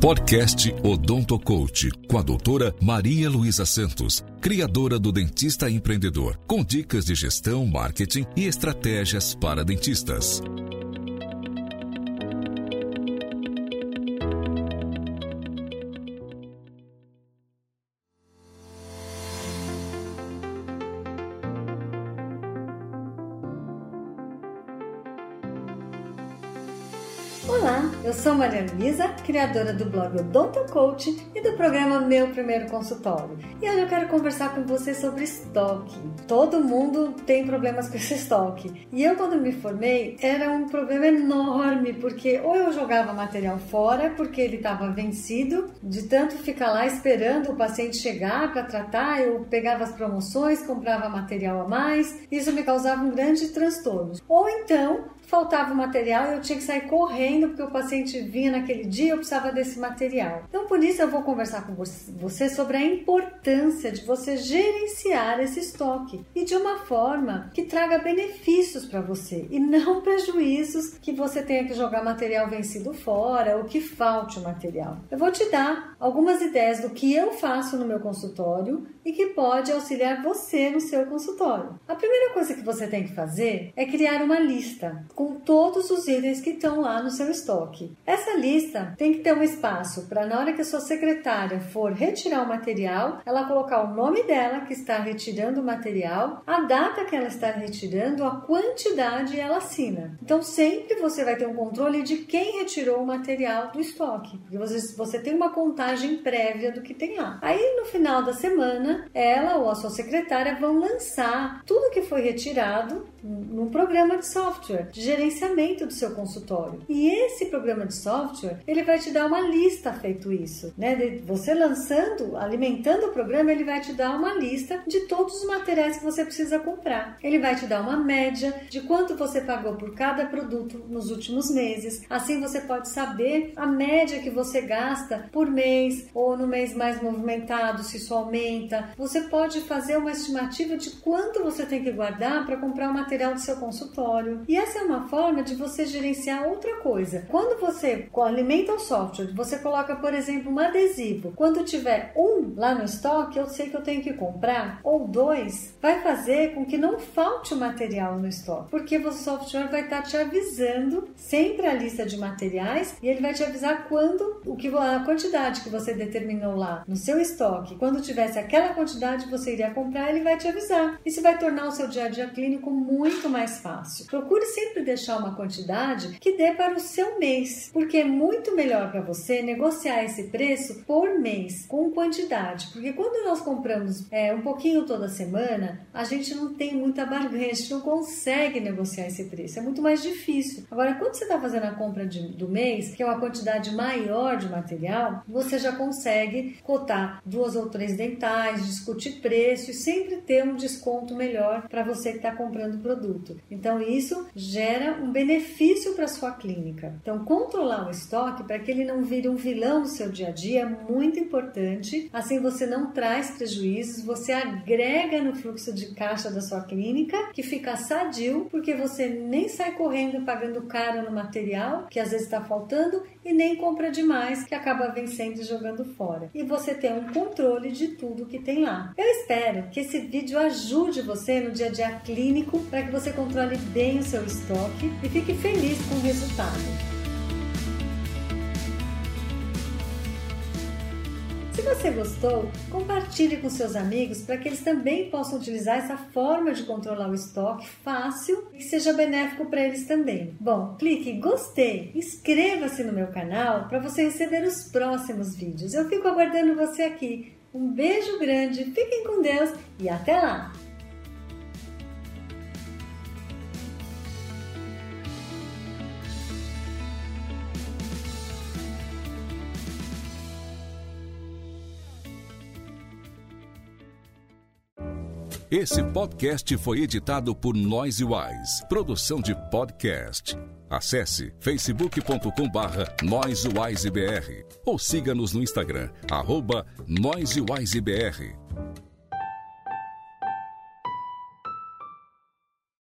Podcast Odonto Coach, com a doutora Maria Luísa Santos, criadora do Dentista Empreendedor, com dicas de gestão, marketing e estratégias para dentistas. Olá, eu sou Maria Luísa, criadora do blog Odonto Coach e do programa Meu Primeiro Consultório. E hoje eu quero conversar com você sobre estoque. Todo mundo tem problemas com esse estoque. E eu, quando me formei, era um problema enorme, porque ou eu jogava material fora porque ele estava vencido, de tanto ficar lá esperando o paciente chegar para tratar, eu pegava as promoções, comprava material a mais, isso me causava um grande transtorno. Ou então faltava o material e eu tinha que sair correndo porque o paciente vinha naquele dia eu precisava desse material. Então, por isso, eu vou conversar com você sobre a importância de você gerenciar esse estoque e de uma forma que traga benefícios para você e não prejuízos que você tenha que jogar material vencido fora ou que falte o material. Eu vou te dar algumas ideias do que eu faço no meu consultório e que pode auxiliar você no seu consultório. A primeira coisa que você tem que fazer é criar uma lista com todos os itens que estão lá no seu estoque. Essa lista tem que ter um espaço para na hora que a sua secretária for retirar o material, ela colocar o nome dela que está retirando o material, a data que ela está retirando, a quantidade ela assina. Então sempre você vai ter um controle de quem retirou o material do estoque. Porque você, você tem uma contagem prévia do que tem lá. Aí no final da semana, ela ou a sua secretária vão lançar tudo que foi retirado num programa de software de gerenciamento do seu consultório. E esse programa de software, ele vai te dar uma lista feito isso, né? Você lançando, alimentando o programa, ele vai te dar uma lista de todos os materiais que você precisa comprar. Ele vai te dar uma média de quanto você pagou por cada produto nos últimos meses. Assim você pode saber a média que você gasta por mês ou no mês mais movimentado, se isso aumenta. Você pode fazer uma estimativa de quanto você tem que guardar para comprar o material do seu consultório. E essa é uma forma de você gerenciar outra coisa. Quando você alimenta o software, você coloca, por exemplo, um adesivo. Quando tiver um lá no estoque, eu sei que eu tenho que comprar, ou dois, vai fazer com que não falte o material no estoque, porque o software vai estar te avisando sempre a lista de materiais e ele vai te avisar quando o que a quantidade que você determinou lá no seu estoque, quando tivesse aquela quantidade você iria comprar, ele vai te avisar. Isso vai tornar o seu dia a dia clínico muito mais fácil. Procure sempre deixar uma quantidade que dê para o seu mês, porque é muito melhor para você negociar esse preço por mês, com quantidade, porque quando nós compramos é, um pouquinho toda semana, a gente não tem muita barganha, a gente não consegue negociar esse preço, é muito mais difícil. Agora, quando você está fazendo a compra de, do mês, que é uma quantidade maior de material, você já consegue cotar duas ou três dentais, discutir preço e sempre ter um desconto melhor para você que está comprando o produto. Então, isso gera um benefício para sua clínica. Então, controlar o estoque para que ele não vire um vilão no seu dia a dia é muito importante. Assim, você não traz prejuízos, você agrega no fluxo de caixa da sua clínica, que fica sadio, porque você nem sai correndo pagando caro no material, que às vezes está faltando, e nem compra demais, que acaba vencendo e jogando fora. E você tem um controle de tudo que tem lá. Eu espero que esse vídeo ajude você no dia a dia clínico para que você controle bem o seu estoque e fique feliz com o resultado. Se você gostou, compartilhe com seus amigos para que eles também possam utilizar essa forma de controlar o estoque fácil e que seja benéfico para eles também. Bom, clique em gostei, inscreva-se no meu canal para você receber os próximos vídeos. Eu fico aguardando você aqui. Um beijo grande, fiquem com Deus e até lá! Esse podcast foi editado por Noise Wise, produção de podcast. Acesse facebook.com barra ou siga-nos no Instagram, arroba NoiseWiseBR.